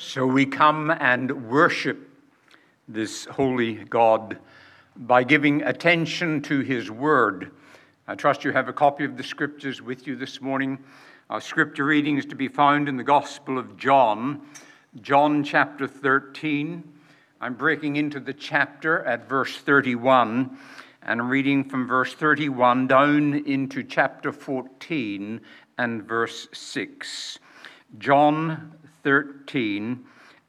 So we come and worship this holy God by giving attention to his word. I trust you have a copy of the scriptures with you this morning. Our scripture reading is to be found in the Gospel of John, John chapter 13. I'm breaking into the chapter at verse 31 and reading from verse 31 down into chapter 14 and verse 6. John 13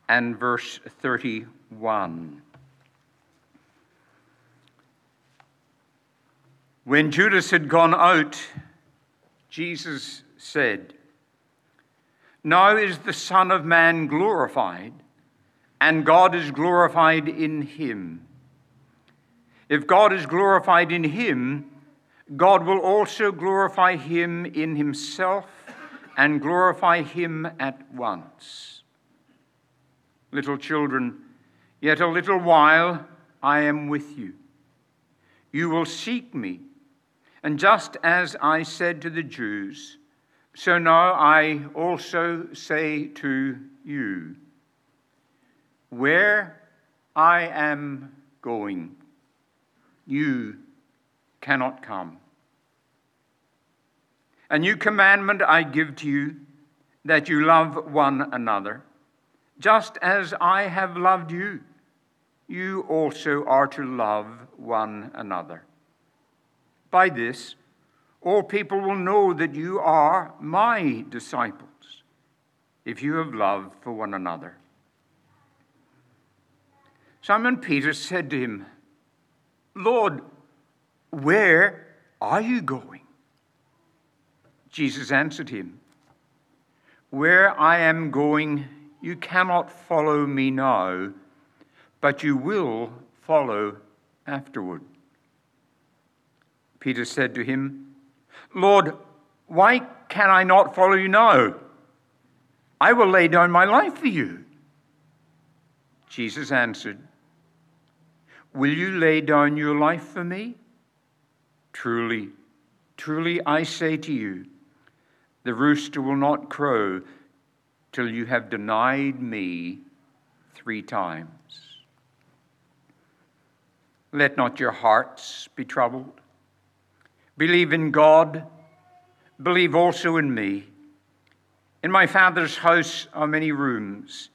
and verse 31. When Judas had gone out, Jesus said, Now is the Son of Man glorified, and God is glorified in him. If God is glorified in him, God will also glorify him in himself and glorify him at once. Little children, yet a little while I am with you. You will seek me, and just as I said to the Jews, so now I also say to you, where I am going, you cannot come. A new commandment I give to you that you love one another. Just as I have loved you, you also are to love one another. By this, all people will know that you are my disciples, if you have love for one another. Simon Peter said to him, Lord, where are you going? Jesus answered him, Where I am going, you cannot follow me now, but you will follow afterward. Peter said to him, Lord, why can I not follow you now? I will lay down my life for you. Jesus answered, Will you lay down your life for me? Truly, truly, I say to you, the rooster will not crow till you have denied me three times. Let not your hearts be troubled. Believe in God, believe also in me. In my Father's house are many rooms.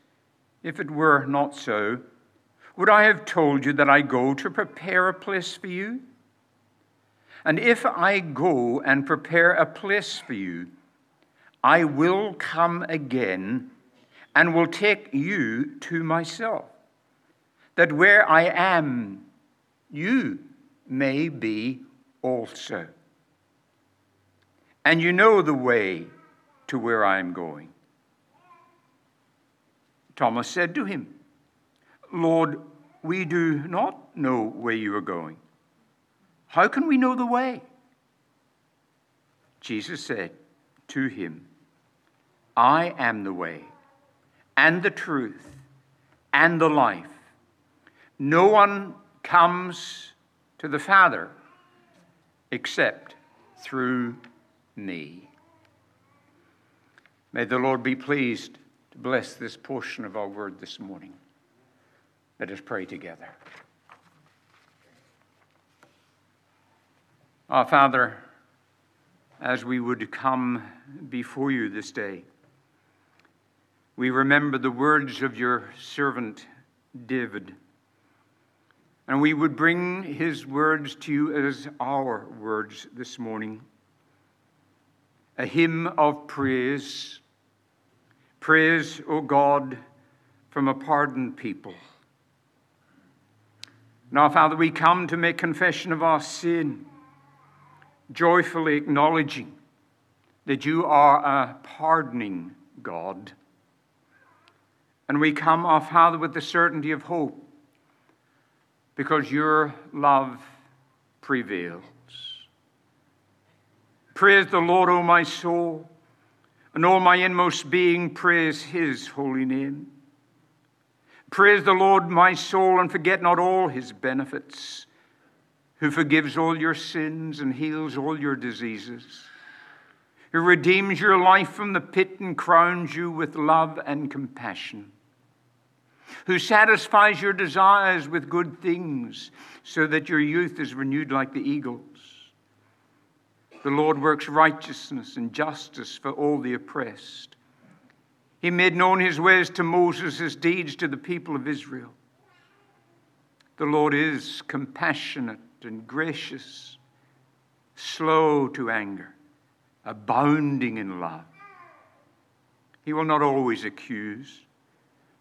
If it were not so, would I have told you that I go to prepare a place for you? And if I go and prepare a place for you, I will come again and will take you to myself, that where I am, you may be also. And you know the way to where I am going. Thomas said to him, Lord, we do not know where you are going. How can we know the way? Jesus said to him, I am the way and the truth and the life. No one comes to the Father except through me. May the Lord be pleased to bless this portion of our word this morning. Let us pray together. Our Father, as we would come before you this day, we remember the words of your servant David. And we would bring his words to you as our words this morning. A hymn of praise. Praise, O God, from a pardoned people. Now, Father, we come to make confession of our sin, joyfully acknowledging that you are a pardoning God and we come, our Father, with the certainty of hope because your love prevails. Praise the Lord, O my soul, and all my inmost being, praise his holy name. Praise the Lord, my soul, and forget not all his benefits, who forgives all your sins and heals all your diseases, who redeems your life from the pit and crowns you with love and compassion who satisfies your desires with good things, so that your youth is renewed like the eagles. The Lord works righteousness and justice for all the oppressed. He made known his ways to Moses, his deeds to the people of Israel. The Lord is compassionate and gracious, slow to anger, abounding in love. He will not always accuse,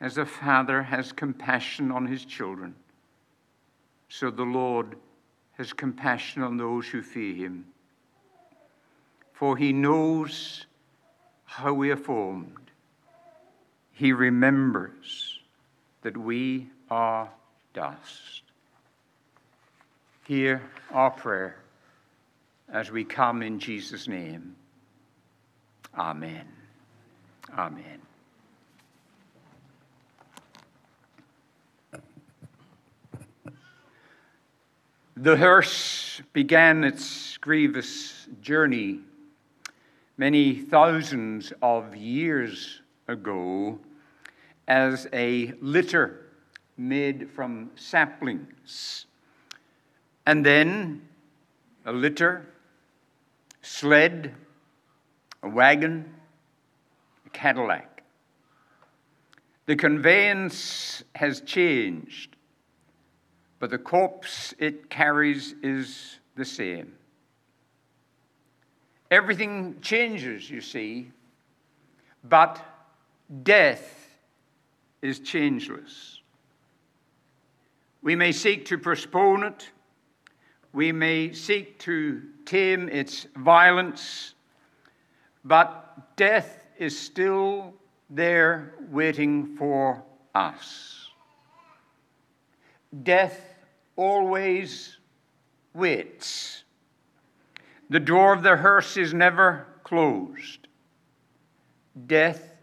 As a father has compassion on his children, so the Lord has compassion on those who fear him. For he knows how we are formed. He remembers that we are dust. Hear our prayer as we come in Jesus' name. Amen. Amen. The hearse began its grievous journey many thousands of years ago as a litter made from saplings. And then a litter, sled, a wagon, a Cadillac. The conveyance has changed, but the corpse it carries is the same. Everything changes, you see, but death is changeless. We may seek to postpone it, we may seek to tame its violence, but death is still there waiting for us. Death always waits. The door of the hearse is never closed. Death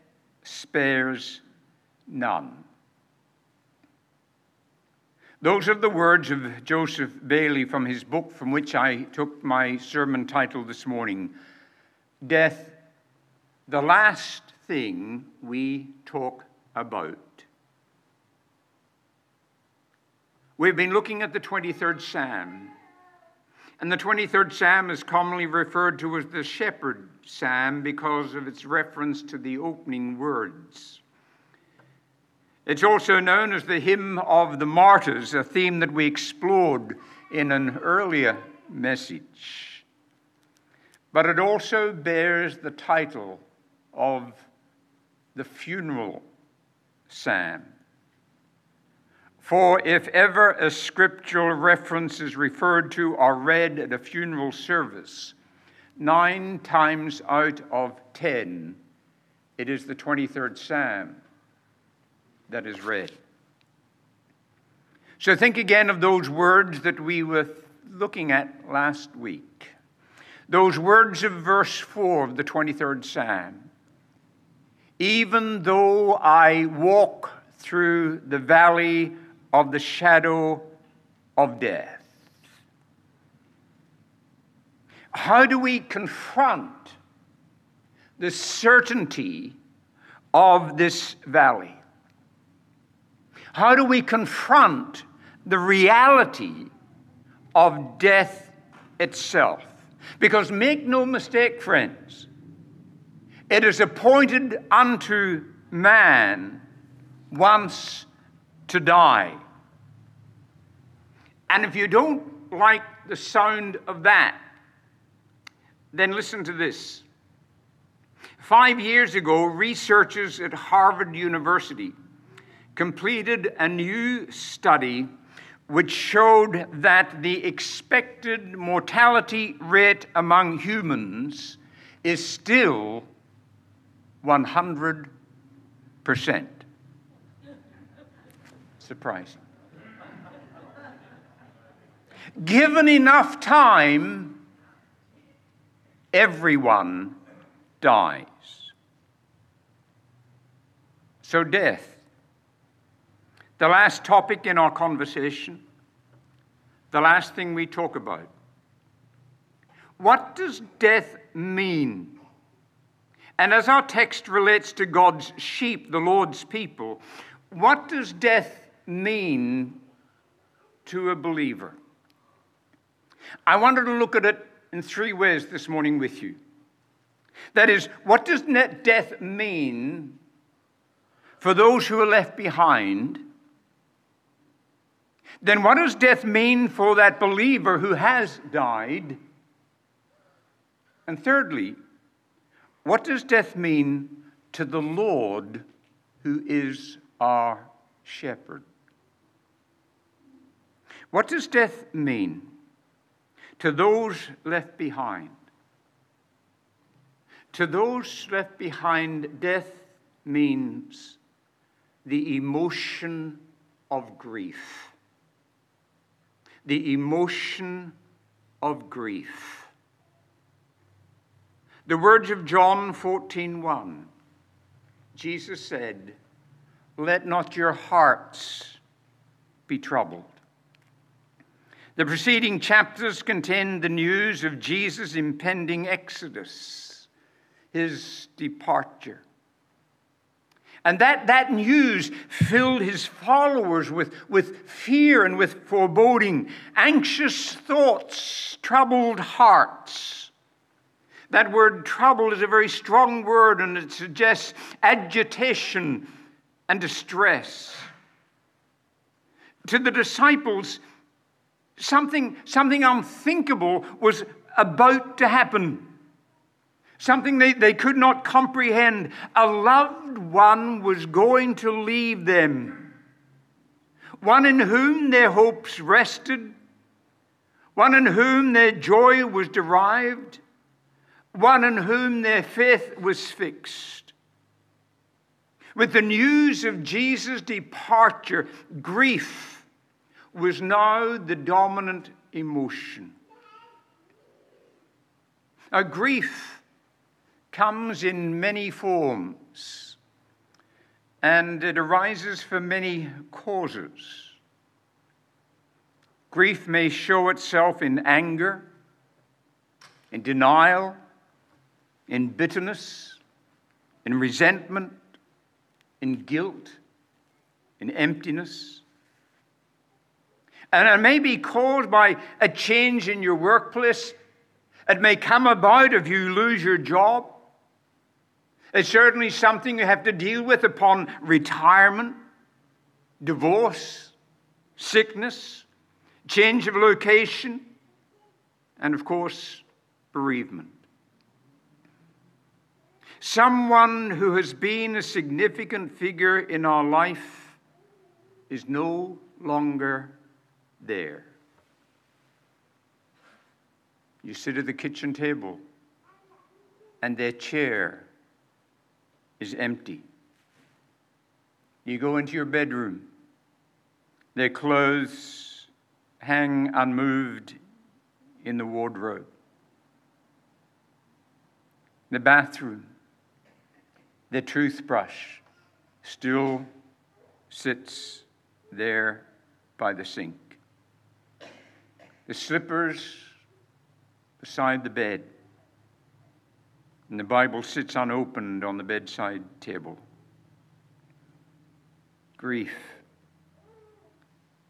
spares none. Those are the words of Joseph Bayly from his book, from which I took my sermon title this morning Death, the Last Thing We Talk About. We've been looking at the 23rd Psalm. And the 23rd Psalm is commonly referred to as the Shepherd Psalm because of its reference to the opening words. It's also known as the Hymn of the Martyrs, a theme that we explored in an earlier message. But it also bears the title of the Funeral Psalm. For if ever a scriptural reference is referred to or read at a funeral service, nine times out of ten, it is the 23rd Psalm that is read. So think again of those words that we were looking at last week. Those words of verse 4 of the 23rd Psalm. Even though I walk through the valley of the shadow of death. How do we confront the certainty of this valley? How do we confront the reality of death itself? Because make no mistake, friends, it is appointed unto man once to die. And if you don't like the sound of that, then listen to this. Five years ago, researchers at Harvard University completed a new study which showed that the expected mortality rate among humans is still 100%. Surprising. Given enough time, everyone dies. So, death. The last topic in our conversation, the last thing we talk about. What does death mean? And as our text relates to God's sheep, the Lord's people, what does death mean to a believer? I wanted to look at it in three ways this morning with you. That is, what does net death mean for those who are left behind? Then, what does death mean for that believer who has died? And thirdly, what does death mean to the Lord who is our shepherd? What does death mean to those left behind? To those left behind, death means the emotion of grief. The emotion of grief. The words of John 14:1. Jesus said, "Let not your hearts be troubled." The preceding chapters contain the news of Jesus' impending exodus, his departure. And that, that news filled his followers with, with fear and with foreboding, anxious thoughts, troubled hearts. That word trouble is a very strong word and it suggests agitation and distress. To the disciples, something, something unthinkable was about to happen. Something they, they could not comprehend. A loved one was going to leave them. One in whom their hopes rested. One in whom their joy was derived one in whom their faith was fixed. With the news of Jesus' departure, grief was now the dominant emotion. A grief comes in many forms and it arises from many causes. Grief may show itself in anger, in denial, in bitterness, in resentment, in guilt, in emptiness. And it may be caused by a change in your workplace. It may come about if you lose your job. It's certainly something you have to deal with upon retirement, divorce, sickness, change of location, and of course, bereavement. Someone who has been a significant figure in our life is no longer there. You sit at the kitchen table and their chair is empty. You go into your bedroom, their clothes hang unmoved in the wardrobe. The bathroom, the toothbrush still sits there by the sink. The slippers beside the bed. And the Bible sits unopened on the bedside table. Grief.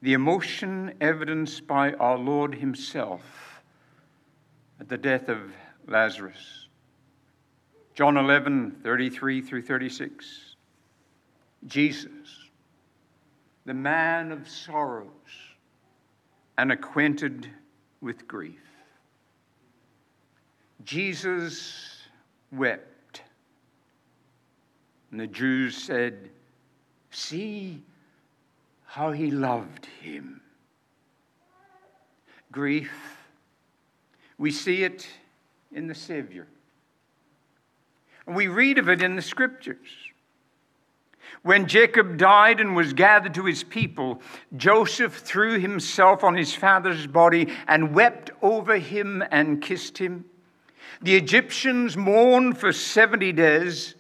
The emotion evidenced by our Lord Himself at the death of Lazarus. John 11, 33 through 36. Jesus, the man of sorrows and acquainted with grief. Jesus wept. And the Jews said, See how he loved him. Grief, we see it in the Savior. And we read of it in the scriptures. When Jacob died and was gathered to his people, Joseph threw himself on his father's body and wept over him and kissed him. The Egyptians mourned for 70 days.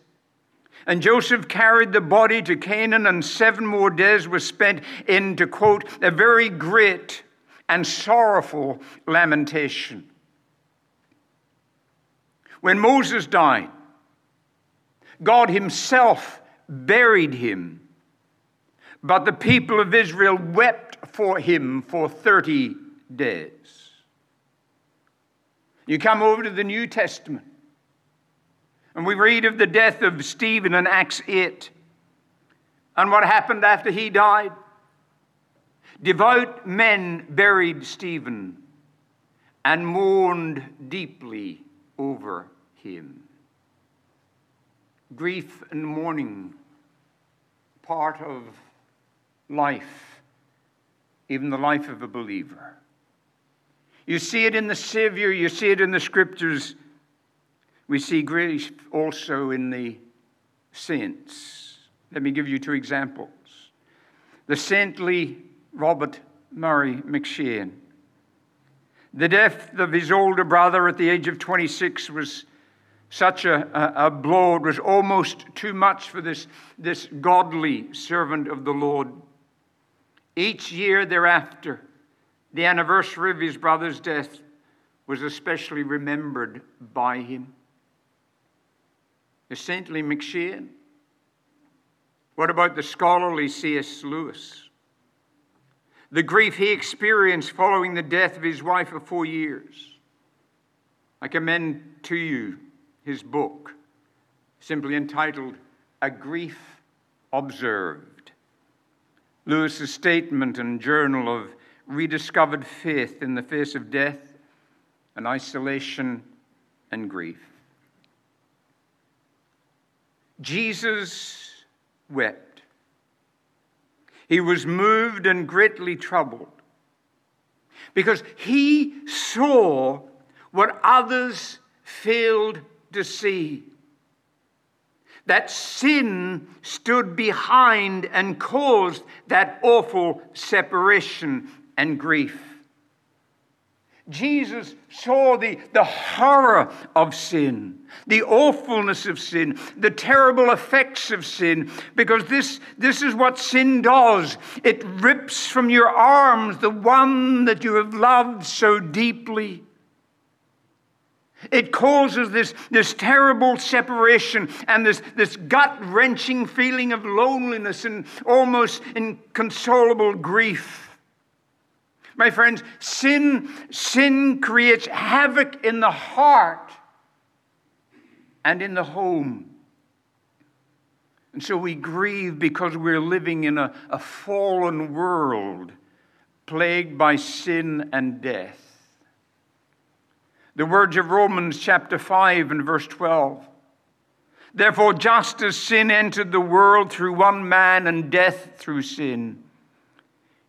And Joseph carried the body to Canaan, and seven more days were spent in, to quote, a very great and sorrowful lamentation. When Moses died, God Himself buried him. But the people of Israel wept for him for 30 days. You come over to the New Testament, and we read of the death of Stephen in Acts 8 and what happened after he died. Devout men buried Stephen and mourned deeply over him grief and mourning part of life, even the life of a believer. You see it in the Savior, you see it in the scriptures. We see grief also in the saints. Let me give you two examples. The saintly Robert Murray M'Cheyne. The death of his older brother at the age of 26 was such a, a, blow. Was almost too much for this, this godly servant of the Lord. Each year thereafter, the anniversary of his brother's death was especially remembered by him. The saintly M'Cheyne. What about the scholarly C.S. Lewis? The grief he experienced following the death of his wife of four years. I commend to you his book, simply entitled A Grief Observed. Lewis's statement and journal of rediscovered faith in the face of death and isolation and grief. Jesus wept. He was moved and greatly troubled because he saw what others failed to see. That sin stood behind and caused that awful separation and grief. Jesus saw the, the horror of sin, the awfulness of sin, the terrible effects of sin, because this, this is what sin does. It rips from your arms the one that you have loved so deeply. It causes this, this terrible separation and this, this gut wrenching feeling of loneliness and almost inconsolable grief. My friends, sin, sin creates havoc in the heart and in the home. And so we grieve because we're living in a, a fallen world plagued by sin and death. The words of Romans chapter 5 and verse 12. Therefore, just as sin entered the world through one man and death through sin,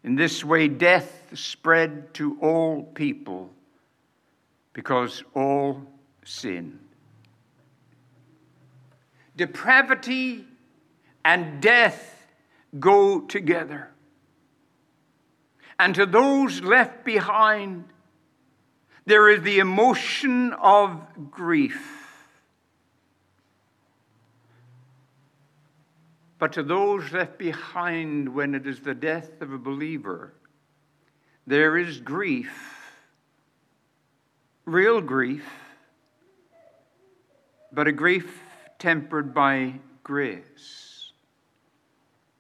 in this way death spread to all people because all sin. Depravity and death go together. And to those left behind, there is the emotion of grief. But to those left behind when it is the death of a believer, there is grief, real grief, but a grief tempered by grace,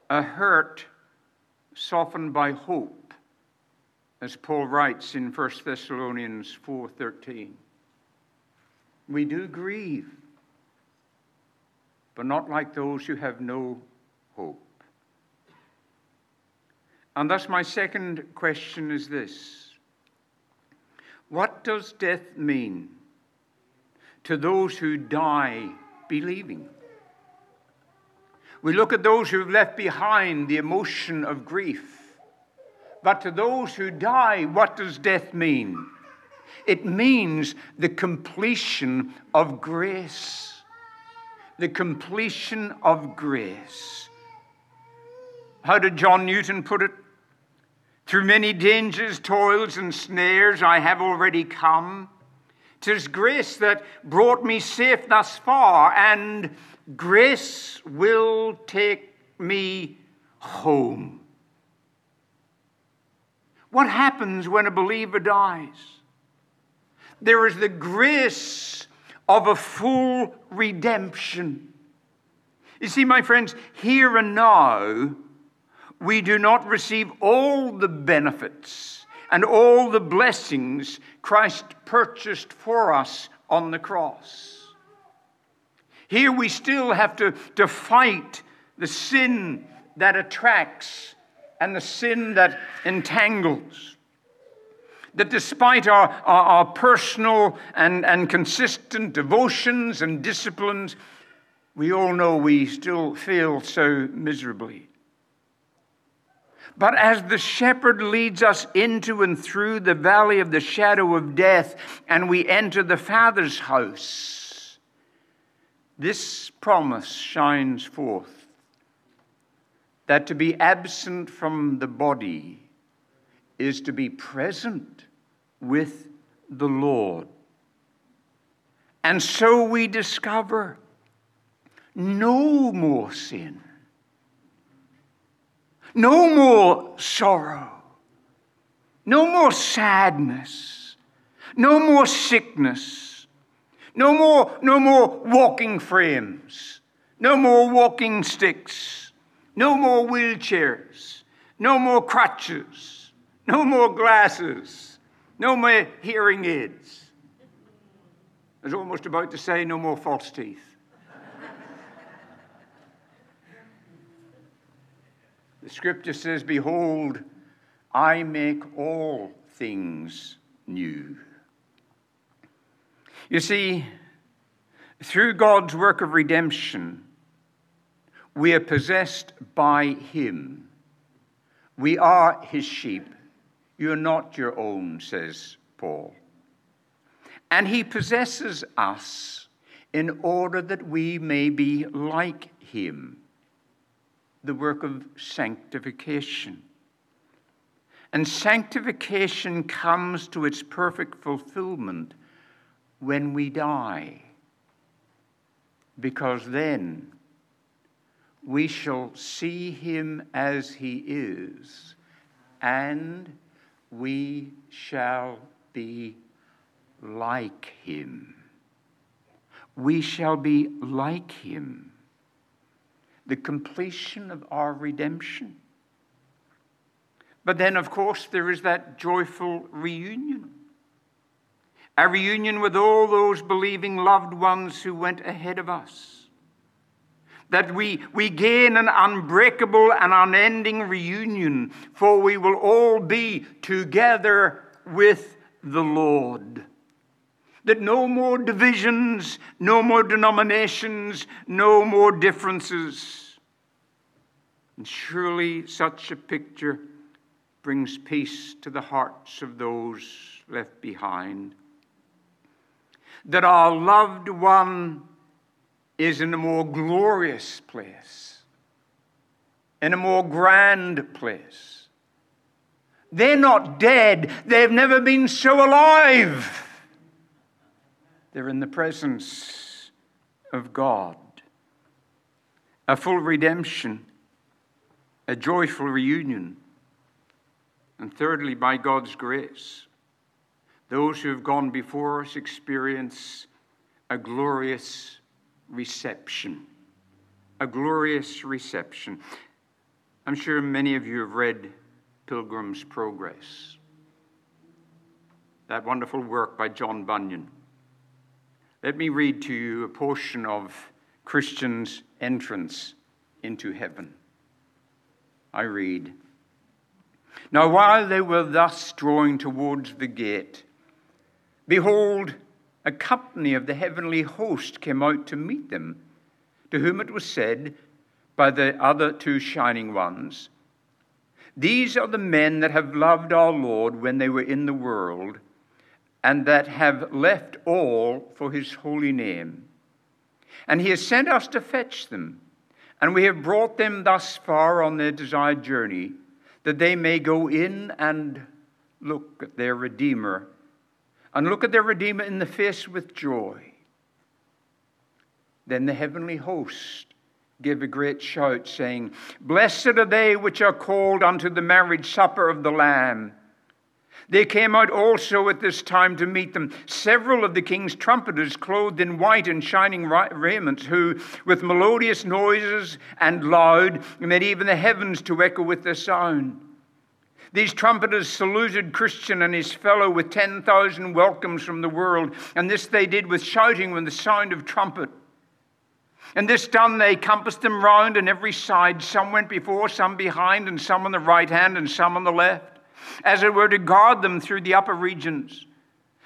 a hurt softened by hope as Paul writes in 1 Thessalonians 4:13. We do grieve, but not like those who have no hope. And thus my second question is this. What does death mean to those who die believing? We look at those who have left behind the emotion of grief but to those who die, what does death mean? It means the completion of grace. The completion of grace. How did John Newton put it? Through many dangers, toils, and snares I have already come. 'Tis grace that brought me safe thus far, and grace will take me home. What happens when a believer dies? There is the grace of a full redemption. You see, my friends, here and now, we do not receive all the benefits and all the blessings Christ purchased for us on the cross. Here we still have to, to fight the sin that attracts and the sin that entangles. That despite our, our, our personal and, and consistent devotions and disciplines, we all know we still fail so miserably. But as the shepherd leads us into and through the valley of the shadow of death, and we enter the Father's house, this promise shines forth that to be absent from the body is to be present with the Lord. And so we discover no more sin no more sorrow. No more sadness. No more sickness. No more, no more walking frames. No more walking sticks. No more wheelchairs. No more crutches. No more glasses. No more hearing aids. I was almost about to say no more false teeth. The scripture says, Behold, I make all things new. You see, through God's work of redemption, we are possessed by Him. We are His sheep. You are not your own, says Paul. And He possesses us in order that we may be like Him the work of sanctification. And sanctification comes to its perfect fulfillment when we die, because then we shall see him as he is, and we shall be like him. We shall be like him the completion of our redemption. But then, of course, there is that joyful reunion. A reunion with all those believing loved ones who went ahead of us. That we, we gain an unbreakable and unending reunion, for we will all be together with the Lord that no more divisions, no more denominations, no more differences. And surely such a picture brings peace to the hearts of those left behind. That our loved one is in a more glorious place, in a more grand place. They're not dead, they've never been so alive. They're in the presence of God. A full redemption, a joyful reunion. And thirdly, by God's grace, those who have gone before us experience a glorious reception. A glorious reception. I'm sure many of you have read Pilgrim's Progress, that wonderful work by John Bunyan. Let me read to you a portion of Christian's entrance into heaven. I read Now, while they were thus drawing towards the gate, behold, a company of the heavenly host came out to meet them, to whom it was said by the other two shining ones, These are the men that have loved our Lord when they were in the world and that have left all for his holy name. And he has sent us to fetch them. And we have brought them thus far on their desired journey that they may go in and look at their Redeemer and look at their Redeemer in the face with joy. Then the heavenly host gave a great shout, saying, Blessed are they which are called unto the marriage supper of the Lamb. They came out also at this time to meet them, several of the king's trumpeters, clothed in white and shining raiment, who, with melodious noises and loud, made even the heavens to echo with their sound. These trumpeters saluted Christian and his fellow with 10,000 welcomes from the world, and this they did with shouting with the sound of trumpet. And this done, they compassed them round on every side. Some went before, some behind, and some on the right hand, and some on the left, as it were to guard them through the upper regions,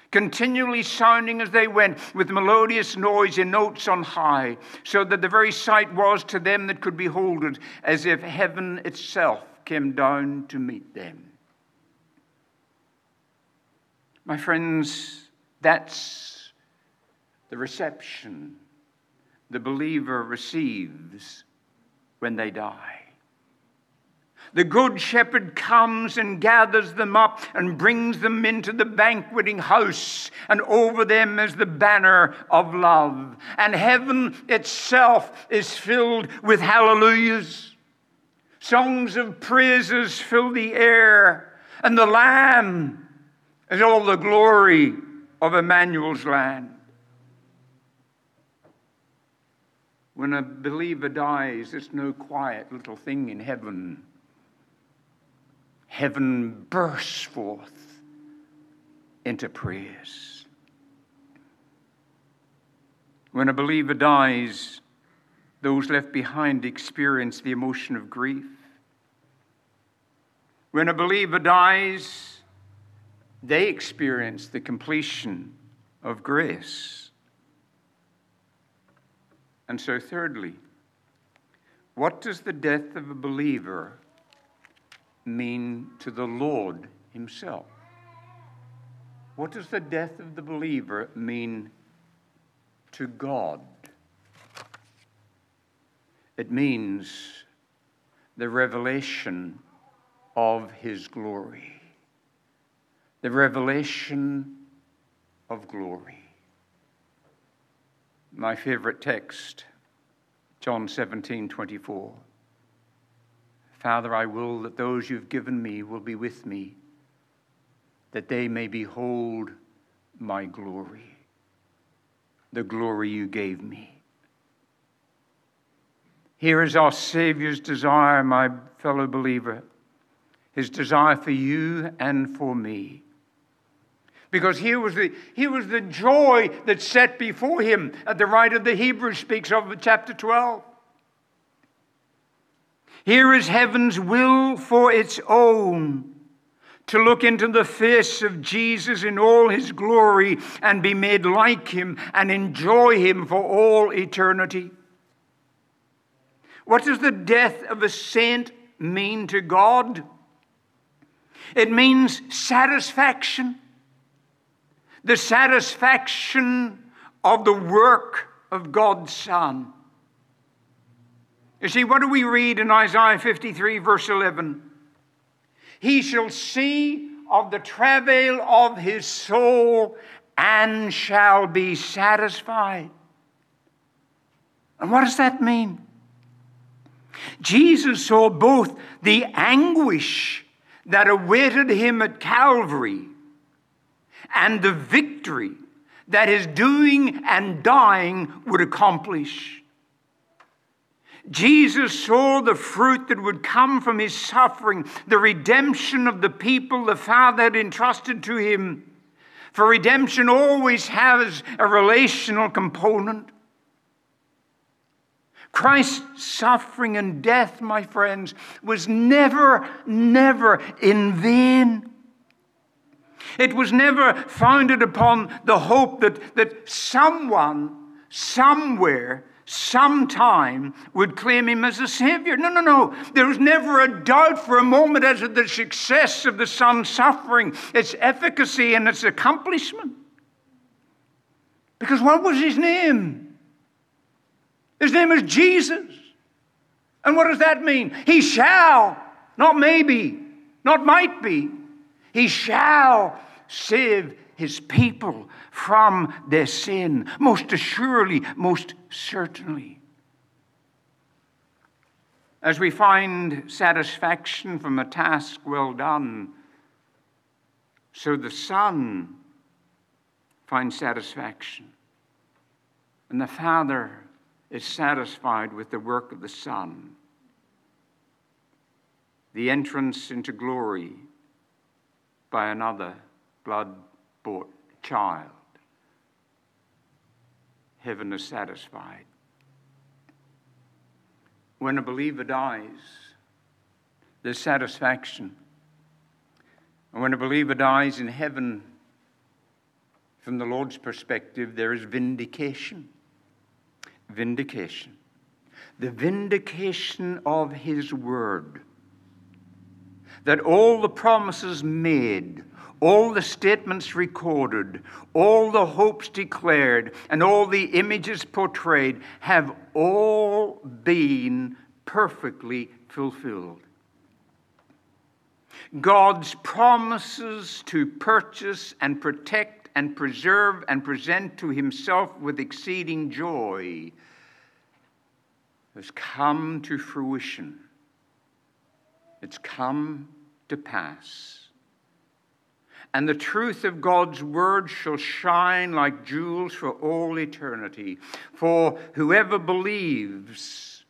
continually sounding as they went with melodious noise in notes on high, so that the very sight was to them that could behold it as if heaven itself came down to meet them. My friends, that's the reception the believer receives when they die. The good shepherd comes and gathers them up and brings them into the banqueting house, and over them is the banner of love. And heaven itself is filled with hallelujahs. Songs of praises fill the air, and the Lamb is all the glory of Emmanuel's land. When a believer dies, it's no quiet little thing in heaven. Heaven bursts forth into praise. When a believer dies, those left behind experience the emotion of grief. When a believer dies, they experience the completion of grace. And so, thirdly, what does the death of a believer mean to the Lord Himself? What does the death of the believer mean to God? It means the revelation of His glory. The revelation of glory. My favorite text, John 17 24. Father, I will that those you've given me will be with me, that they may behold my glory, the glory you gave me. Here is our Savior's desire, my fellow believer, his desire for you and for me because here was, the, here was the joy that set before him at the writer of the Hebrews speaks of in chapter 12. Here is heaven's will for its own to look into the face of Jesus in all his glory and be made like him and enjoy him for all eternity. What does the death of a saint mean to God? It means satisfaction the satisfaction of the work of God's Son. You see, what do we read in Isaiah 53, verse 11? He shall see of the travail of his soul and shall be satisfied. And what does that mean? Jesus saw both the anguish that awaited him at Calvary and the victory that his doing and dying would accomplish. Jesus saw the fruit that would come from his suffering, the redemption of the people the Father had entrusted to him. For redemption always has a relational component. Christ's suffering and death, my friends, was never, never in vain. It was never founded upon the hope that, that someone, somewhere, sometime would claim him as a savior. No, no, no. There was never a doubt for a moment as to the success of the Son's suffering, its efficacy, and its accomplishment. Because what was his name? His name is Jesus. And what does that mean? He shall, not maybe, not might be. He shall save his people from their sin, most assuredly, most certainly. As we find satisfaction from a task well done, so the Son finds satisfaction. And the Father is satisfied with the work of the Son. The entrance into glory by another blood bought child. Heaven is satisfied. When a believer dies, there's satisfaction. And when a believer dies in heaven, from the Lord's perspective, there is vindication. Vindication. The vindication of His word. That all the promises made, all the statements recorded, all the hopes declared, and all the images portrayed have all been perfectly fulfilled. God's promises to purchase and protect and preserve and present to himself with exceeding joy has come to fruition. It's come to pass. And the truth of God's word shall shine like jewels for all eternity. For whoever believes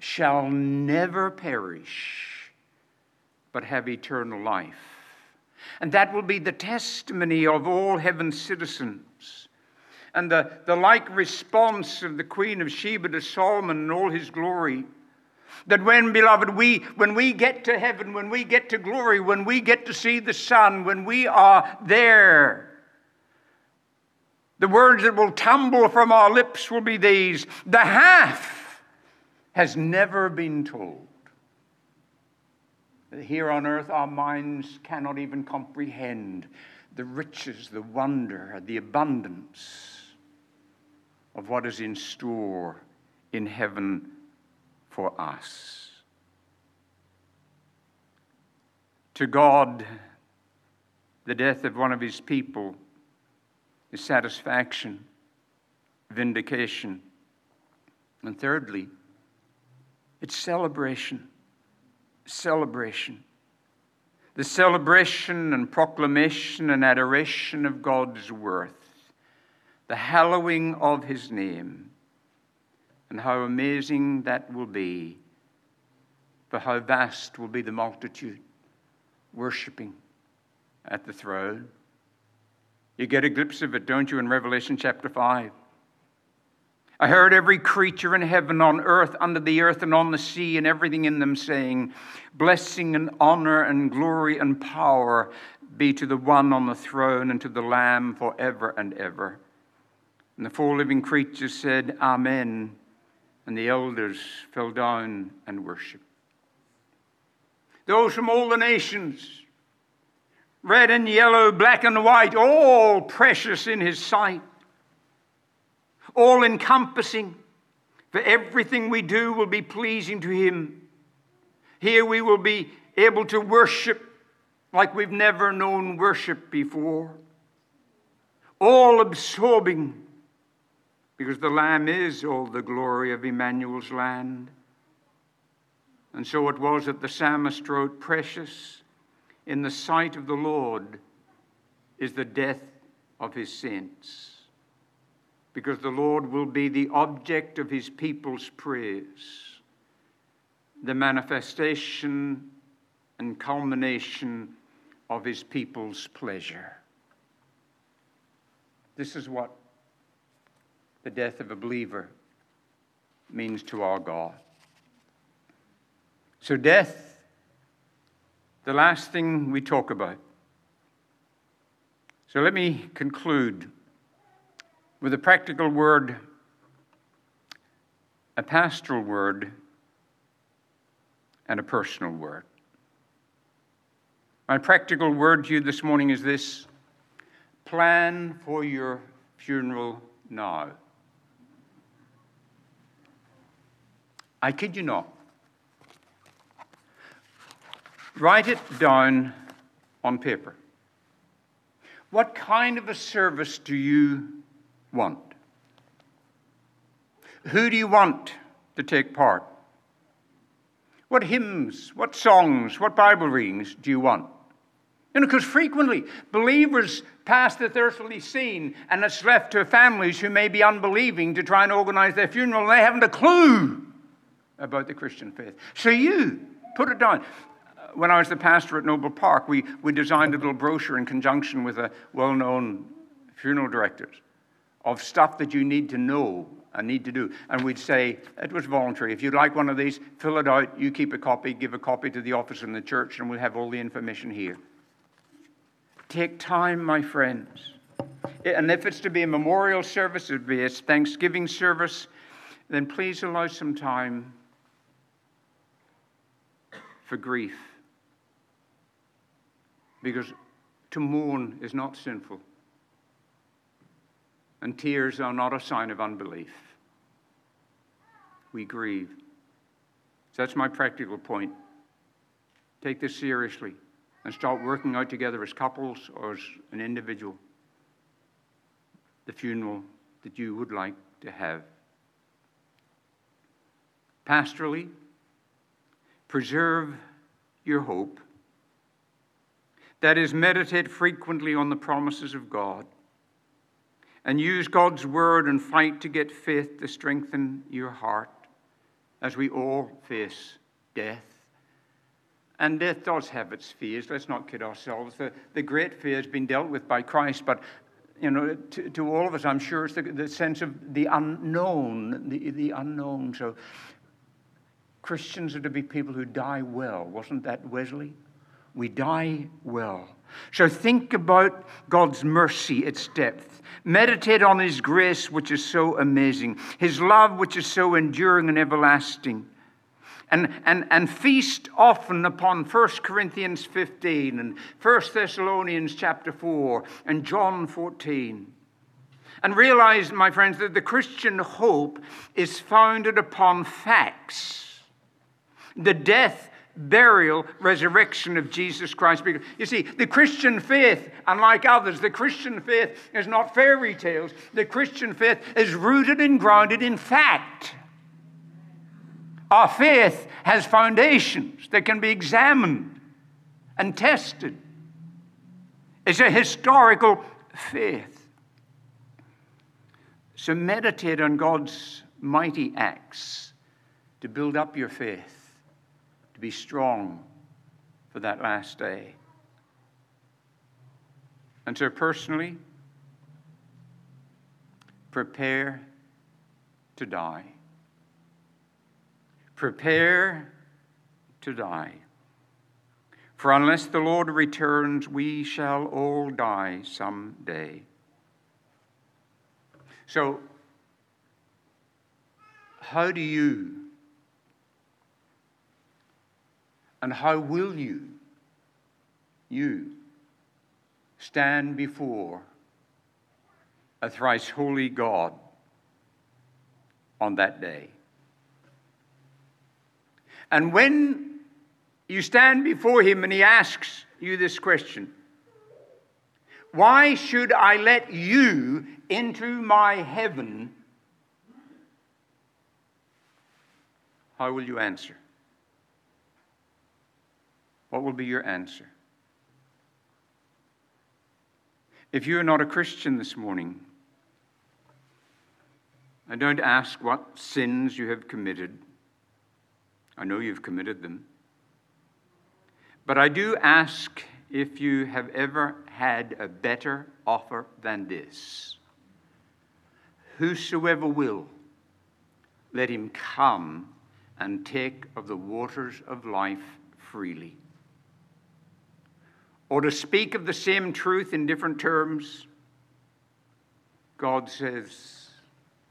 shall never perish but have eternal life. And that will be the testimony of all heaven's citizens. And the, the like response of the Queen of Sheba to Solomon in all his glory. That when, beloved, we, when we get to heaven, when we get to glory, when we get to see the Son, when we are there, the words that will tumble from our lips will be these The half has never been told. Here on earth, our minds cannot even comprehend the riches, the wonder, the abundance of what is in store in heaven for us. To God, the death of one of his people is satisfaction, vindication, and thirdly, it's celebration celebration. The celebration and proclamation and adoration of God's worth, the hallowing of His name, and how amazing that will be, for how vast will be the multitude worshiping at the throne. You get a glimpse of it, don't you, in Revelation chapter 5? I heard every creature in heaven, on earth, under the earth, and on the sea, and everything in them saying, Blessing and honor and glory and power be to the one on the throne and to the Lamb forever and ever. And the four living creatures said, Amen. And the elders fell down and worshiped. Those from all the nations, red and yellow, black and white, all precious in his sight all encompassing, for everything we do will be pleasing to Him. Here we will be able to worship like we've never known worship before, all absorbing, because the Lamb is all the glory of Emmanuel's land. And so it was that the psalmist wrote, Precious in the sight of the Lord is the death of his saints because the Lord will be the object of his people's praise, the manifestation and culmination of his people's pleasure. This is what the death of a believer means to our God. So, death, the last thing we talk about. So, let me conclude with a practical word, a pastoral word, and a personal word. My practical word to you this morning is this plan for your funeral now. I kid you not. Write it down on paper. What kind of a service do you want? Who do you want to take part? What hymns, what songs, what Bible readings do you want? Know, because frequently believers pass the earthly scene and it's left to families who may be unbelieving to try and organize their funeral and they haven't a clue about the Christian faith. So you put it down. When I was the pastor at Noble Park, we, we designed a little brochure in conjunction with a well known funeral directors of stuff that you need to know and need to do. And we'd say, it was voluntary. If you'd like one of these, fill it out. You keep a copy, give a copy to the office in the church, and we'll have all the information here. Take time, my friends. And if it's to be a memorial service, it'd be a Thanksgiving service, then please allow some time for grief. Because to mourn is not sinful, and tears are not a sign of unbelief. We grieve. So that's my practical point. Take this seriously and start working out together as couples or as an individual the funeral that you would like to have. Pastorally, preserve your hope. That is, meditate frequently on the promises of God and use God's word and fight to get faith to strengthen your heart as we all face death. And death does have its fears. Let's not kid ourselves. The, the great fear has been dealt with by Christ, but you know, to, to all of us, I'm sure it's the, the sense of the unknown, the, the unknown. So Christians are to be people who die well. Wasn't that Wesley? We die well. So think about God's mercy, its depth. Meditate on His grace, which is so amazing, His love, which is so enduring and everlasting and, and, and feast often upon 1 Corinthians 15 and 1 Thessalonians chapter 4 and John 14. And realize, my friends, that the Christian hope is founded upon facts. The death, burial, resurrection of Jesus Christ. You see, the Christian faith, unlike others, the Christian faith is not fairy tales. The Christian faith is rooted and grounded in fact. Our faith has foundations that can be examined and tested. It's a historical faith. So meditate on God's mighty acts to build up your faith, to be strong for that last day. And so, personally, prepare to die. Prepare to die. For unless the Lord returns, we shall all die some day. So, how do you and how will you, you, stand before a thrice holy God on that day? And when you stand before him and he asks you this question Why should I let you into my heaven? How will you answer? What will be your answer? If you are not a Christian this morning, I don't ask what sins you have committed. I know you've committed them. But I do ask if you have ever had a better offer than this. Whosoever will, let him come and take of the waters of life freely. Or to speak of the same truth in different terms, God says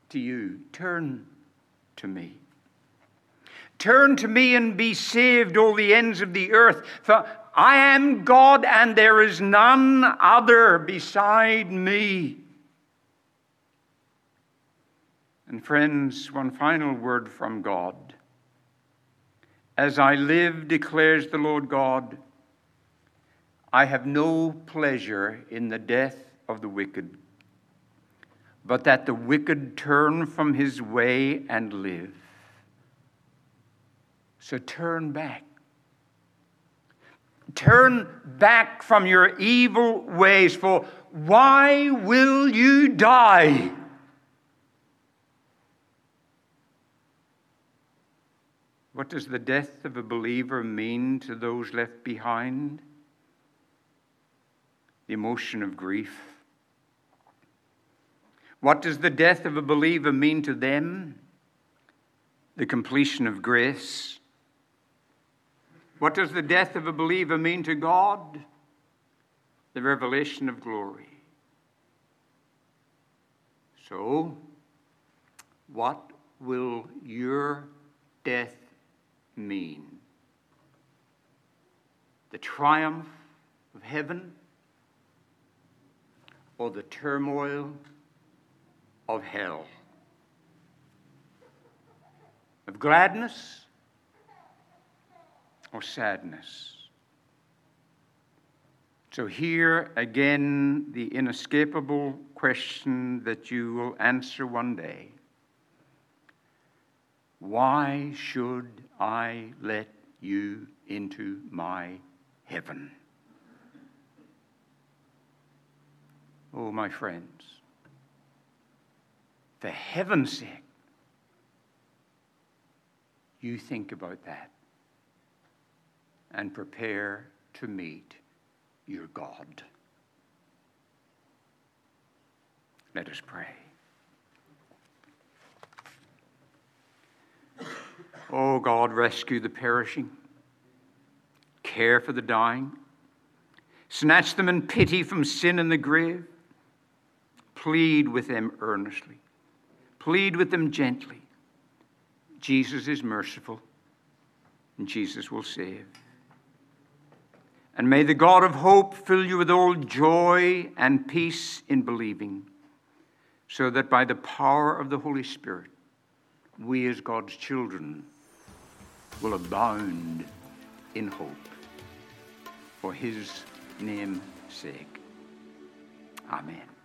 to you, Turn to me. Turn to me and be saved, all the ends of the earth. For I am God, and there is none other beside me. And, friends, one final word from God. As I live, declares the Lord God, I have no pleasure in the death of the wicked, but that the wicked turn from his way and live. So turn back. Turn back from your evil ways, for why will you die? What does the death of a believer mean to those left behind? The emotion of grief. What does the death of a believer mean to them? The completion of grace. What does the death of a believer mean to God? The revelation of glory. So, what will your death mean? The triumph of heaven or the turmoil of hell? Of gladness or sadness? So, here again, the inescapable question that you will answer one day Why should I let you into my heaven? Oh, my friends, for heaven's sake, you think about that and prepare to meet your God. Let us pray. Oh God, rescue the perishing, care for the dying, snatch them in pity from sin and the grave, plead with them earnestly, plead with them gently. Jesus is merciful, and Jesus will save. And may the God of hope fill you with all joy and peace in believing, so that by the power of the Holy Spirit, we as God's children will abound in hope for his name's sake. Amen.